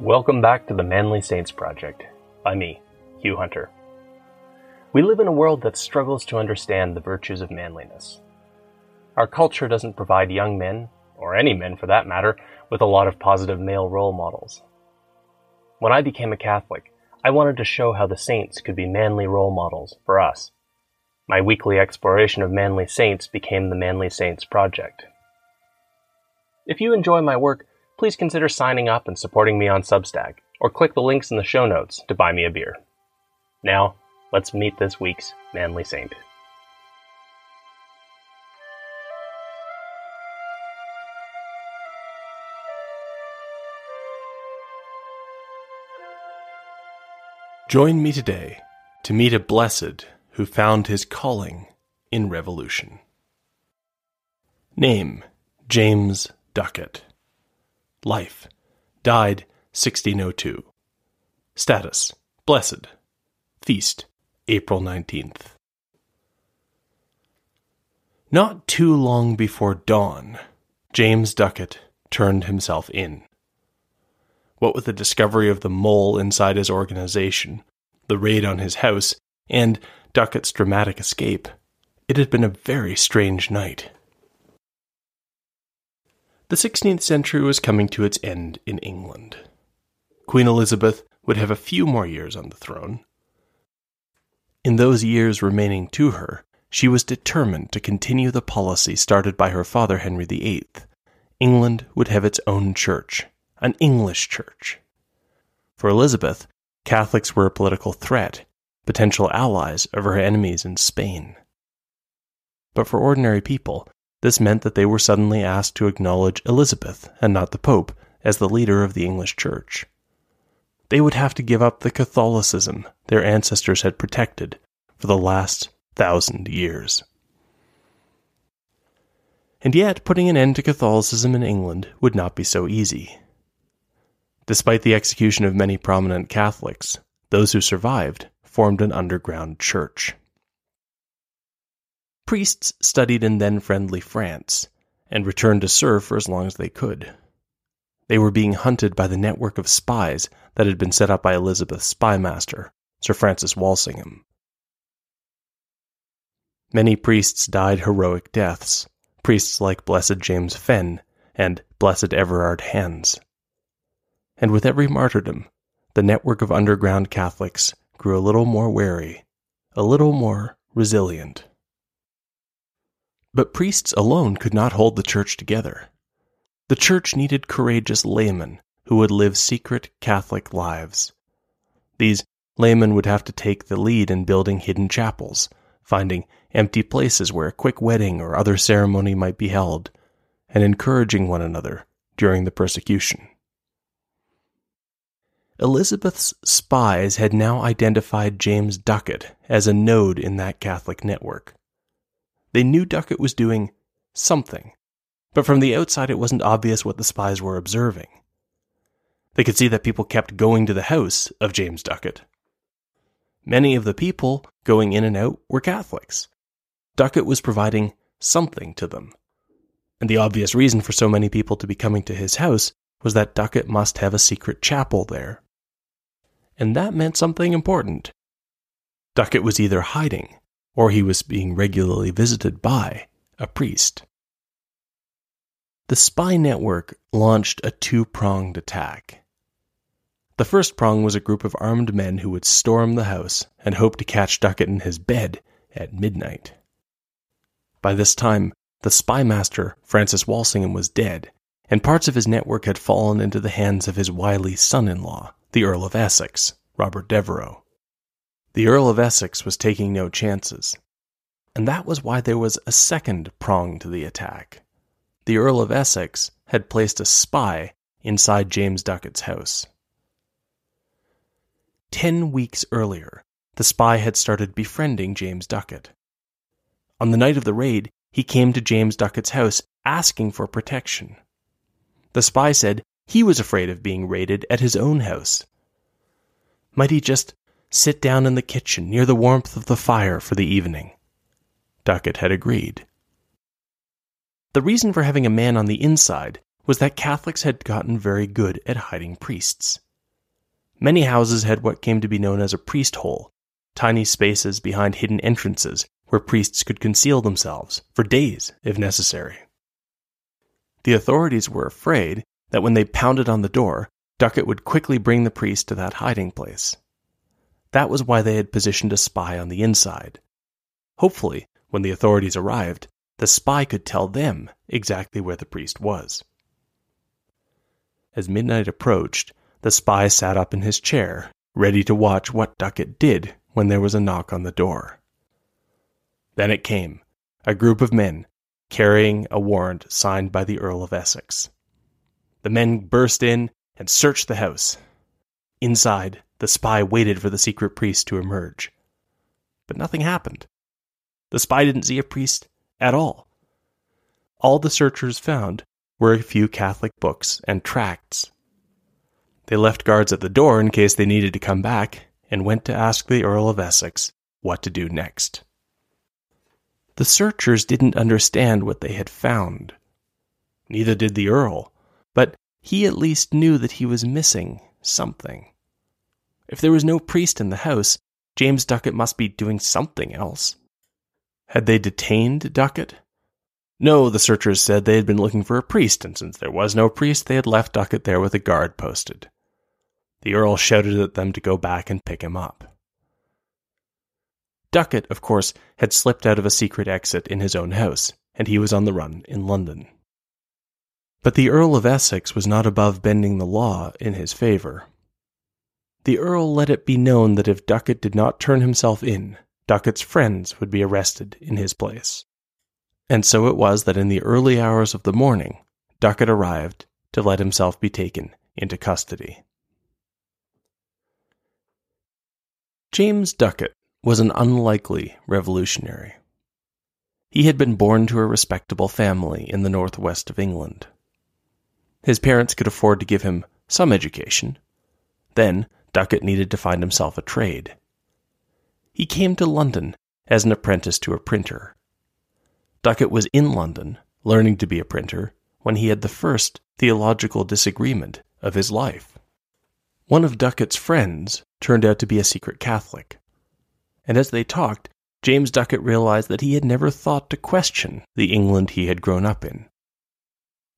Welcome back to the Manly Saints Project by me, Hugh Hunter. We live in a world that struggles to understand the virtues of manliness. Our culture doesn't provide young men, or any men for that matter, with a lot of positive male role models. When I became a Catholic, I wanted to show how the saints could be manly role models for us. My weekly exploration of manly saints became the Manly Saints Project. If you enjoy my work, please consider signing up and supporting me on Substack, or click the links in the show notes to buy me a beer. Now, let's meet this week's Manly Saint. Join me today to meet a blessed who found his calling in revolution. Name James Duckett. Life died 1602. Status Blessed. Feast April 19th. Not too long before dawn, James Duckett turned himself in. What with the discovery of the mole inside his organization, the raid on his house, and Duckett's dramatic escape, it had been a very strange night. The 16th century was coming to its end in England. Queen Elizabeth would have a few more years on the throne. In those years remaining to her, she was determined to continue the policy started by her father Henry VIII. England would have its own church, an English church. For Elizabeth, Catholics were a political threat, potential allies of her enemies in Spain. But for ordinary people, this meant that they were suddenly asked to acknowledge Elizabeth, and not the Pope, as the leader of the English Church. They would have to give up the Catholicism their ancestors had protected for the last thousand years. And yet, putting an end to Catholicism in England would not be so easy. Despite the execution of many prominent Catholics, those who survived formed an underground church. Priests studied in then friendly France and returned to serve for as long as they could. They were being hunted by the network of spies that had been set up by Elizabeth's spymaster, Sir Francis Walsingham. Many priests died heroic deaths, priests like Blessed James Fenn and Blessed Everard Hanse. And with every martyrdom, the network of underground Catholics grew a little more wary, a little more resilient. But priests alone could not hold the church together. The church needed courageous laymen who would live secret Catholic lives. These laymen would have to take the lead in building hidden chapels, finding empty places where a quick wedding or other ceremony might be held, and encouraging one another during the persecution. Elizabeth's spies had now identified James Duckett as a node in that Catholic network. They knew Duckett was doing something, but from the outside it wasn't obvious what the spies were observing. They could see that people kept going to the house of James Duckett. Many of the people going in and out were Catholics. Duckett was providing something to them. And the obvious reason for so many people to be coming to his house was that Duckett must have a secret chapel there. And that meant something important. Duckett was either hiding or he was being regularly visited by a priest. The spy network launched a two pronged attack. The first prong was a group of armed men who would storm the house and hope to catch Duckett in his bed at midnight. By this time, the spy master, Francis Walsingham, was dead, and parts of his network had fallen into the hands of his wily son in law, the Earl of Essex, Robert Devereux. The Earl of Essex was taking no chances, and that was why there was a second prong to the attack. The Earl of Essex had placed a spy inside James Duckett's house. Ten weeks earlier, the spy had started befriending James Duckett. On the night of the raid, he came to James Duckett's house asking for protection. The spy said he was afraid of being raided at his own house. Might he just sit down in the kitchen near the warmth of the fire for the evening. Duckett had agreed. The reason for having a man on the inside was that Catholics had gotten very good at hiding priests. Many houses had what came to be known as a priest hole, tiny spaces behind hidden entrances where priests could conceal themselves for days if necessary. The authorities were afraid that when they pounded on the door, Duckett would quickly bring the priest to that hiding place. That was why they had positioned a spy on the inside. Hopefully, when the authorities arrived, the spy could tell them exactly where the priest was. As midnight approached, the spy sat up in his chair, ready to watch what Duckett did when there was a knock on the door. Then it came a group of men carrying a warrant signed by the Earl of Essex. The men burst in and searched the house. Inside, the spy waited for the secret priest to emerge. But nothing happened. The spy didn't see a priest at all. All the searchers found were a few Catholic books and tracts. They left guards at the door in case they needed to come back and went to ask the Earl of Essex what to do next. The searchers didn't understand what they had found. Neither did the Earl, but he at least knew that he was missing something. If there was no priest in the house, James Duckett must be doing something else. Had they detained Duckett? No, the searchers said they had been looking for a priest, and since there was no priest, they had left Duckett there with a guard posted. The Earl shouted at them to go back and pick him up. Duckett, of course, had slipped out of a secret exit in his own house, and he was on the run in London. But the Earl of Essex was not above bending the law in his favor. The Earl let it be known that if Duckett did not turn himself in, Duckett's friends would be arrested in his place. And so it was that in the early hours of the morning, Duckett arrived to let himself be taken into custody. James Duckett was an unlikely revolutionary. He had been born to a respectable family in the northwest of England. His parents could afford to give him some education. Then Duckett needed to find himself a trade. He came to London as an apprentice to a printer Duckett was in London, learning to be a printer, when he had the first theological disagreement of his life. One of Duckett's friends turned out to be a secret Catholic. And as they talked, James Duckett realized that he had never thought to question the England he had grown up in.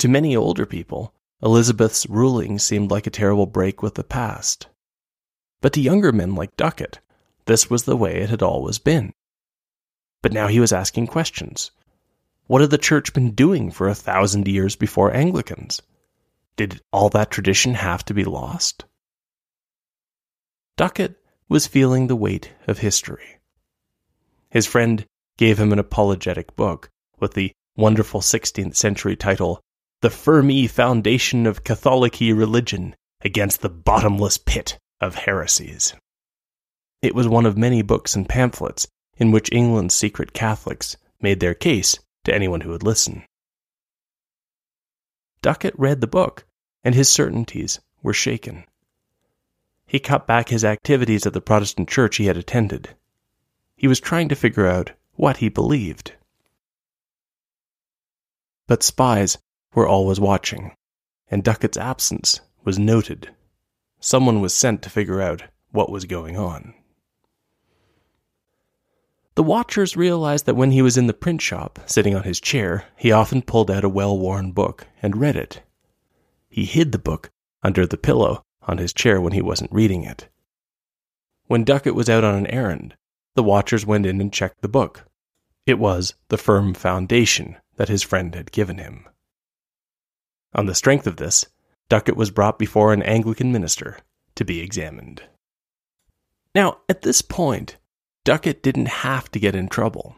To many older people, Elizabeth's ruling seemed like a terrible break with the past. But to younger men like Duckett, this was the way it had always been. But now he was asking questions. What had the church been doing for a thousand years before Anglicans? Did all that tradition have to be lost? Duckett was feeling the weight of history. His friend gave him an apologetic book with the wonderful 16th century title, The Firme Foundation of Catholicy Religion Against the Bottomless Pit of Heresies. It was one of many books and pamphlets in which England's secret Catholics made their case to anyone who would listen. Duckett read the book, and his certainties were shaken. He cut back his activities at the Protestant church he had attended. He was trying to figure out what he believed. But spies were always watching, and Duckett's absence was noted. Someone was sent to figure out what was going on. The watchers realized that when he was in the print shop, sitting on his chair, he often pulled out a well worn book and read it. He hid the book under the pillow on his chair when he wasn't reading it. When Duckett was out on an errand, the watchers went in and checked the book. It was the firm foundation that his friend had given him. On the strength of this, Duckett was brought before an Anglican minister to be examined. Now, at this point, Duckett didn't have to get in trouble.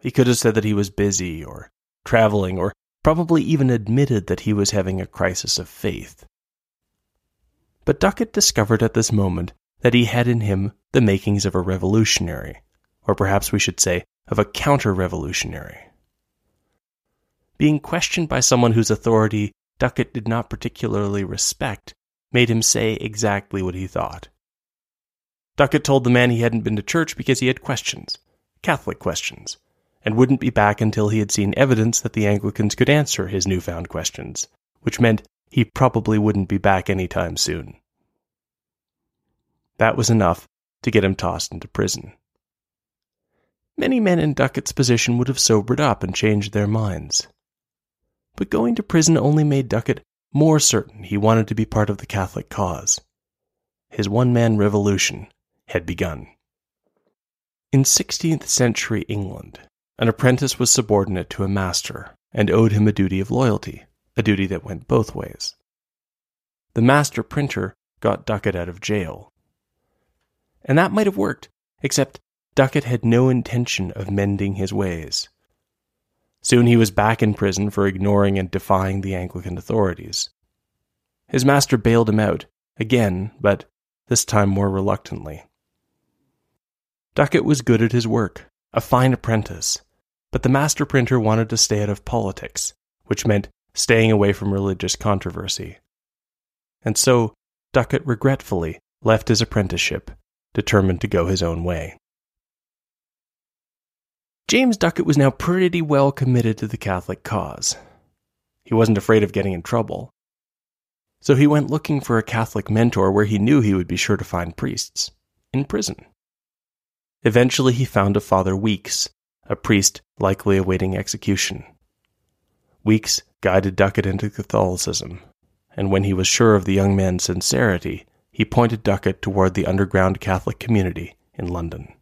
He could have said that he was busy or traveling or probably even admitted that he was having a crisis of faith. But Duckett discovered at this moment that he had in him the makings of a revolutionary, or perhaps we should say, of a counter revolutionary. Being questioned by someone whose authority Duckett did not particularly respect made him say exactly what he thought. Duckett told the man he hadn't been to church because he had questions, Catholic questions, and wouldn't be back until he had seen evidence that the Anglicans could answer his newfound questions, which meant he probably wouldn't be back any time soon. That was enough to get him tossed into prison. Many men in Duckett's position would have sobered up and changed their minds. But going to prison only made Duckett more certain he wanted to be part of the Catholic cause. His one man revolution had begun. In 16th century England, an apprentice was subordinate to a master and owed him a duty of loyalty, a duty that went both ways. The master printer got Duckett out of jail. And that might have worked, except Duckett had no intention of mending his ways. Soon he was back in prison for ignoring and defying the Anglican authorities. His master bailed him out, again, but this time more reluctantly. Duckett was good at his work, a fine apprentice, but the master printer wanted to stay out of politics, which meant staying away from religious controversy. And so Duckett regretfully left his apprenticeship, determined to go his own way. James Duckett was now pretty well committed to the Catholic cause. He wasn't afraid of getting in trouble. So he went looking for a Catholic mentor where he knew he would be sure to find priests in prison. Eventually, he found a Father Weeks, a priest likely awaiting execution. Weeks guided Duckett into Catholicism, and when he was sure of the young man's sincerity, he pointed Duckett toward the underground Catholic community in London.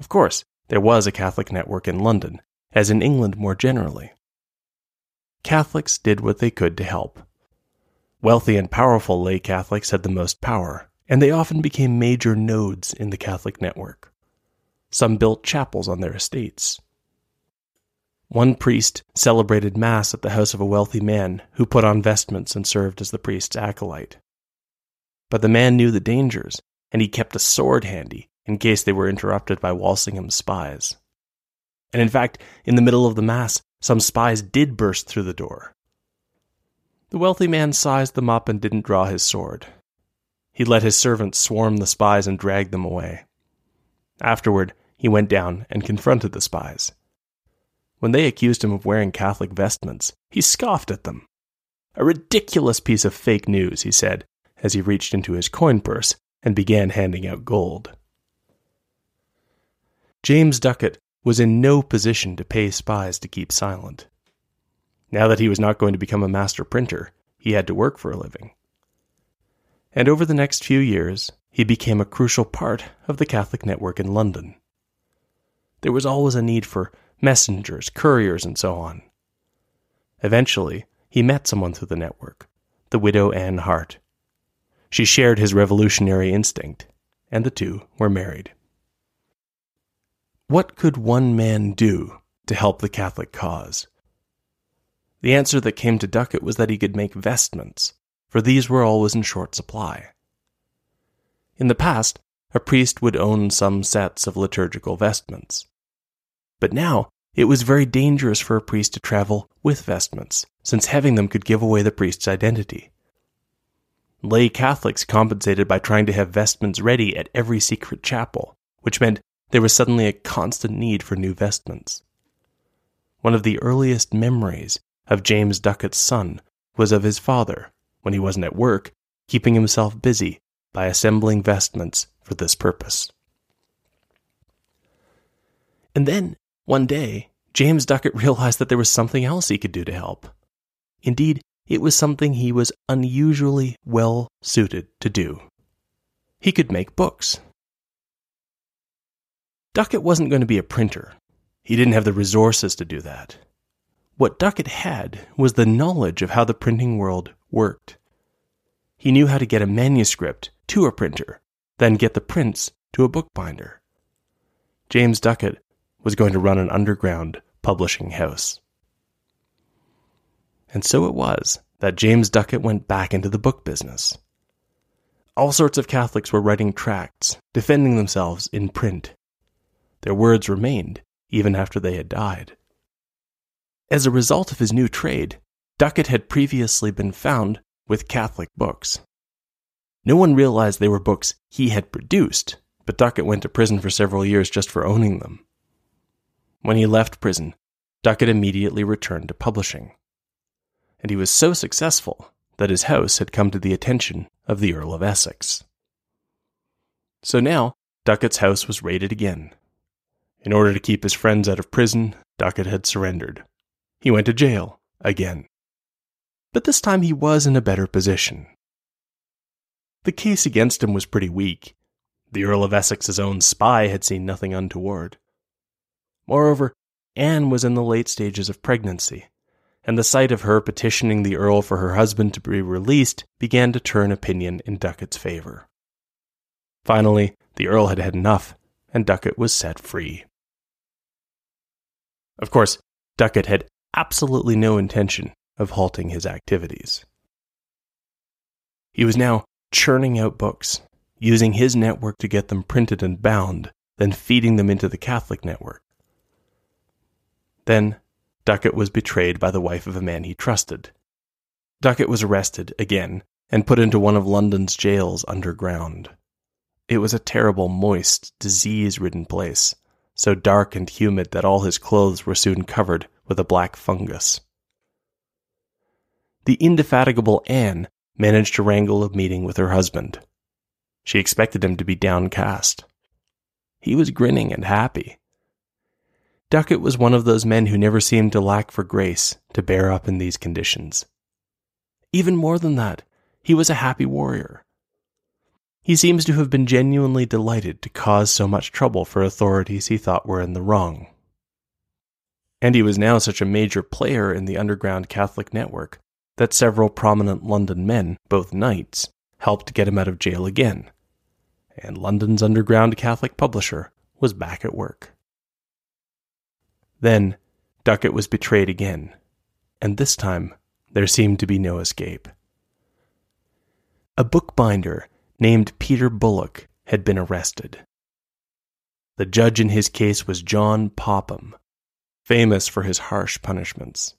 Of course, there was a Catholic network in London, as in England more generally. Catholics did what they could to help. Wealthy and powerful lay Catholics had the most power, and they often became major nodes in the Catholic network. Some built chapels on their estates. One priest celebrated Mass at the house of a wealthy man who put on vestments and served as the priest's acolyte. But the man knew the dangers, and he kept a sword handy in case they were interrupted by Walsingham's spies. And in fact, in the middle of the Mass, some spies did burst through the door. The wealthy man sized them up and didn't draw his sword. He let his servants swarm the spies and drag them away. Afterward, he went down and confronted the spies. When they accused him of wearing Catholic vestments, he scoffed at them. A ridiculous piece of fake news, he said, as he reached into his coin purse and began handing out gold. James Duckett was in no position to pay spies to keep silent. Now that he was not going to become a master printer, he had to work for a living and over the next few years, he became a crucial part of the Catholic network in London. There was always a need for messengers, couriers, and so on. Eventually, he met someone through the network, the widow Anne Hart. She shared his revolutionary instinct, and the two were married. What could one man do to help the Catholic cause? The answer that came to Duckett was that he could make vestments for these were always in short supply. In the past, a priest would own some sets of liturgical vestments. But now, it was very dangerous for a priest to travel with vestments, since having them could give away the priest's identity. Lay Catholics compensated by trying to have vestments ready at every secret chapel, which meant there was suddenly a constant need for new vestments. One of the earliest memories of James Duckett's son was of his father, when he wasn't at work, keeping himself busy by assembling vestments for this purpose. And then, one day, James Duckett realized that there was something else he could do to help. Indeed, it was something he was unusually well suited to do. He could make books. Duckett wasn't going to be a printer. He didn't have the resources to do that. What Duckett had was the knowledge of how the printing world worked. He knew how to get a manuscript to a printer, then get the prints to a bookbinder. James Duckett was going to run an underground publishing house. And so it was that James Duckett went back into the book business. All sorts of Catholics were writing tracts, defending themselves in print. Their words remained even after they had died. As a result of his new trade, Duckett had previously been found with Catholic books. No one realized they were books he had produced, but Duckett went to prison for several years just for owning them. When he left prison, Duckett immediately returned to publishing. And he was so successful that his house had come to the attention of the Earl of Essex. So now, Duckett's house was raided again. In order to keep his friends out of prison, Duckett had surrendered. He went to jail again. But this time he was in a better position. The case against him was pretty weak. The Earl of Essex's own spy had seen nothing untoward. Moreover, Anne was in the late stages of pregnancy, and the sight of her petitioning the Earl for her husband to be released began to turn opinion in Duckett's favor. Finally, the Earl had had enough, and Duckett was set free. Of course, Duckett had absolutely no intention of halting his activities. He was now churning out books, using his network to get them printed and bound, then feeding them into the Catholic network. Then, Duckett was betrayed by the wife of a man he trusted. Duckett was arrested again and put into one of London's jails underground. It was a terrible, moist, disease ridden place, so dark and humid that all his clothes were soon covered with a black fungus. The indefatigable Anne managed to wrangle a meeting with her husband. She expected him to be downcast. He was grinning and happy. Duckett was one of those men who never seemed to lack for grace to bear up in these conditions. Even more than that, he was a happy warrior. He seems to have been genuinely delighted to cause so much trouble for authorities he thought were in the wrong. And he was now such a major player in the underground Catholic network that several prominent London men, both knights, helped get him out of jail again. And London's underground Catholic publisher was back at work. Then, Duckett was betrayed again, and this time there seemed to be no escape. A bookbinder named Peter Bullock had been arrested. The judge in his case was John Popham, famous for his harsh punishments.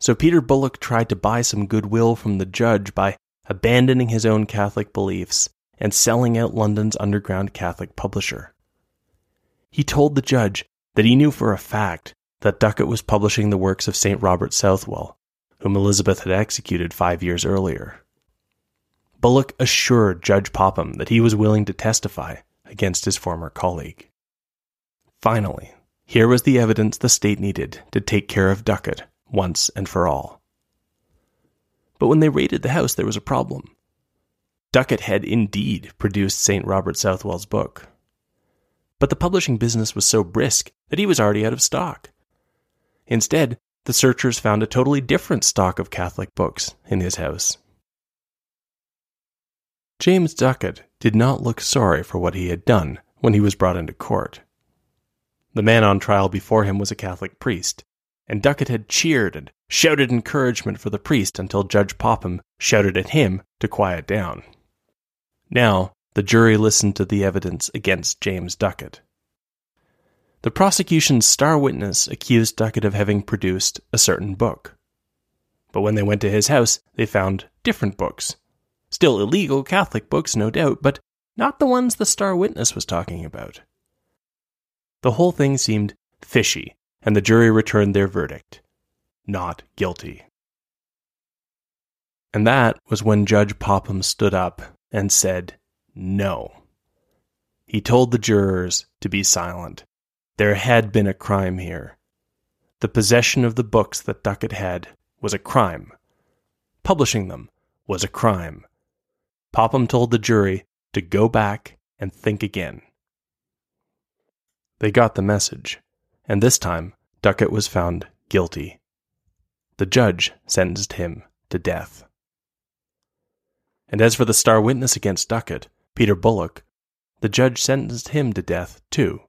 So Peter Bullock tried to buy some goodwill from the judge by abandoning his own Catholic beliefs and selling out London's underground Catholic publisher. He told the judge that he knew for a fact that Duckett was publishing the works of St. Robert Southwell, whom Elizabeth had executed five years earlier. Bullock assured Judge Popham that he was willing to testify against his former colleague. Finally, here was the evidence the state needed to take care of Duckett once and for all. But when they raided the house, there was a problem. Duckett had indeed produced St. Robert Southwell's book. But the publishing business was so brisk that he was already out of stock. Instead, the searchers found a totally different stock of Catholic books in his house. James Duckett did not look sorry for what he had done when he was brought into court. The man on trial before him was a Catholic priest, and Duckett had cheered and shouted encouragement for the priest until Judge Popham shouted at him to quiet down. Now, the jury listened to the evidence against James Duckett. The prosecution's star witness accused Duckett of having produced a certain book. But when they went to his house, they found different books Still illegal Catholic books, no doubt, but not the ones the star witness was talking about. The whole thing seemed fishy, and the jury returned their verdict not guilty. And that was when Judge Popham stood up and said, No. He told the jurors to be silent. There had been a crime here. The possession of the books that Duckett had was a crime. Publishing them was a crime. Popham told the jury to go back and think again. They got the message, and this time Duckett was found guilty. The judge sentenced him to death. And as for the star witness against Duckett, Peter Bullock, the judge sentenced him to death too.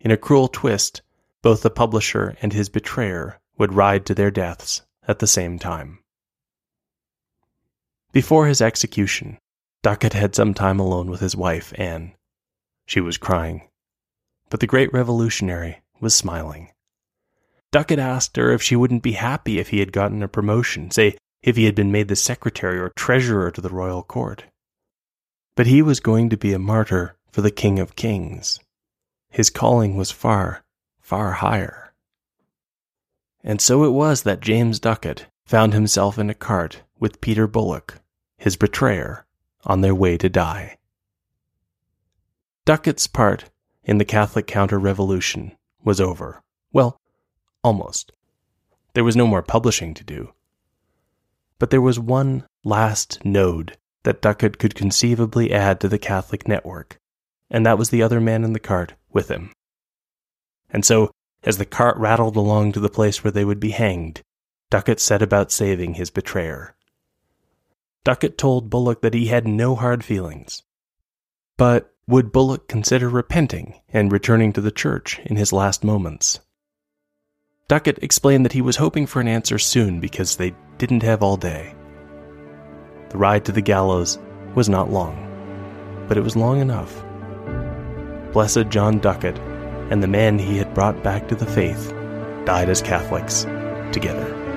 In a cruel twist, both the publisher and his betrayer would ride to their deaths at the same time. Before his execution, Duckett had some time alone with his wife, Anne. She was crying, but the great revolutionary was smiling. Duckett asked her if she wouldn't be happy if he had gotten a promotion, say, if he had been made the secretary or treasurer to the royal court. But he was going to be a martyr for the King of Kings. His calling was far, far higher. And so it was that James Duckett found himself in a cart with Peter Bullock, his betrayer, on their way to die. Duckett's part in the Catholic counter revolution was over. Well, almost. There was no more publishing to do. But there was one last node that Duckett could conceivably add to the Catholic network, and that was the other man in the cart with him. And so, as the cart rattled along to the place where they would be hanged, Duckett set about saving his betrayer. Duckett told Bullock that he had no hard feelings. But would Bullock consider repenting and returning to the church in his last moments? Duckett explained that he was hoping for an answer soon because they didn't have all day. The ride to the gallows was not long, but it was long enough. Blessed John Duckett and the man he had brought back to the faith died as Catholics together.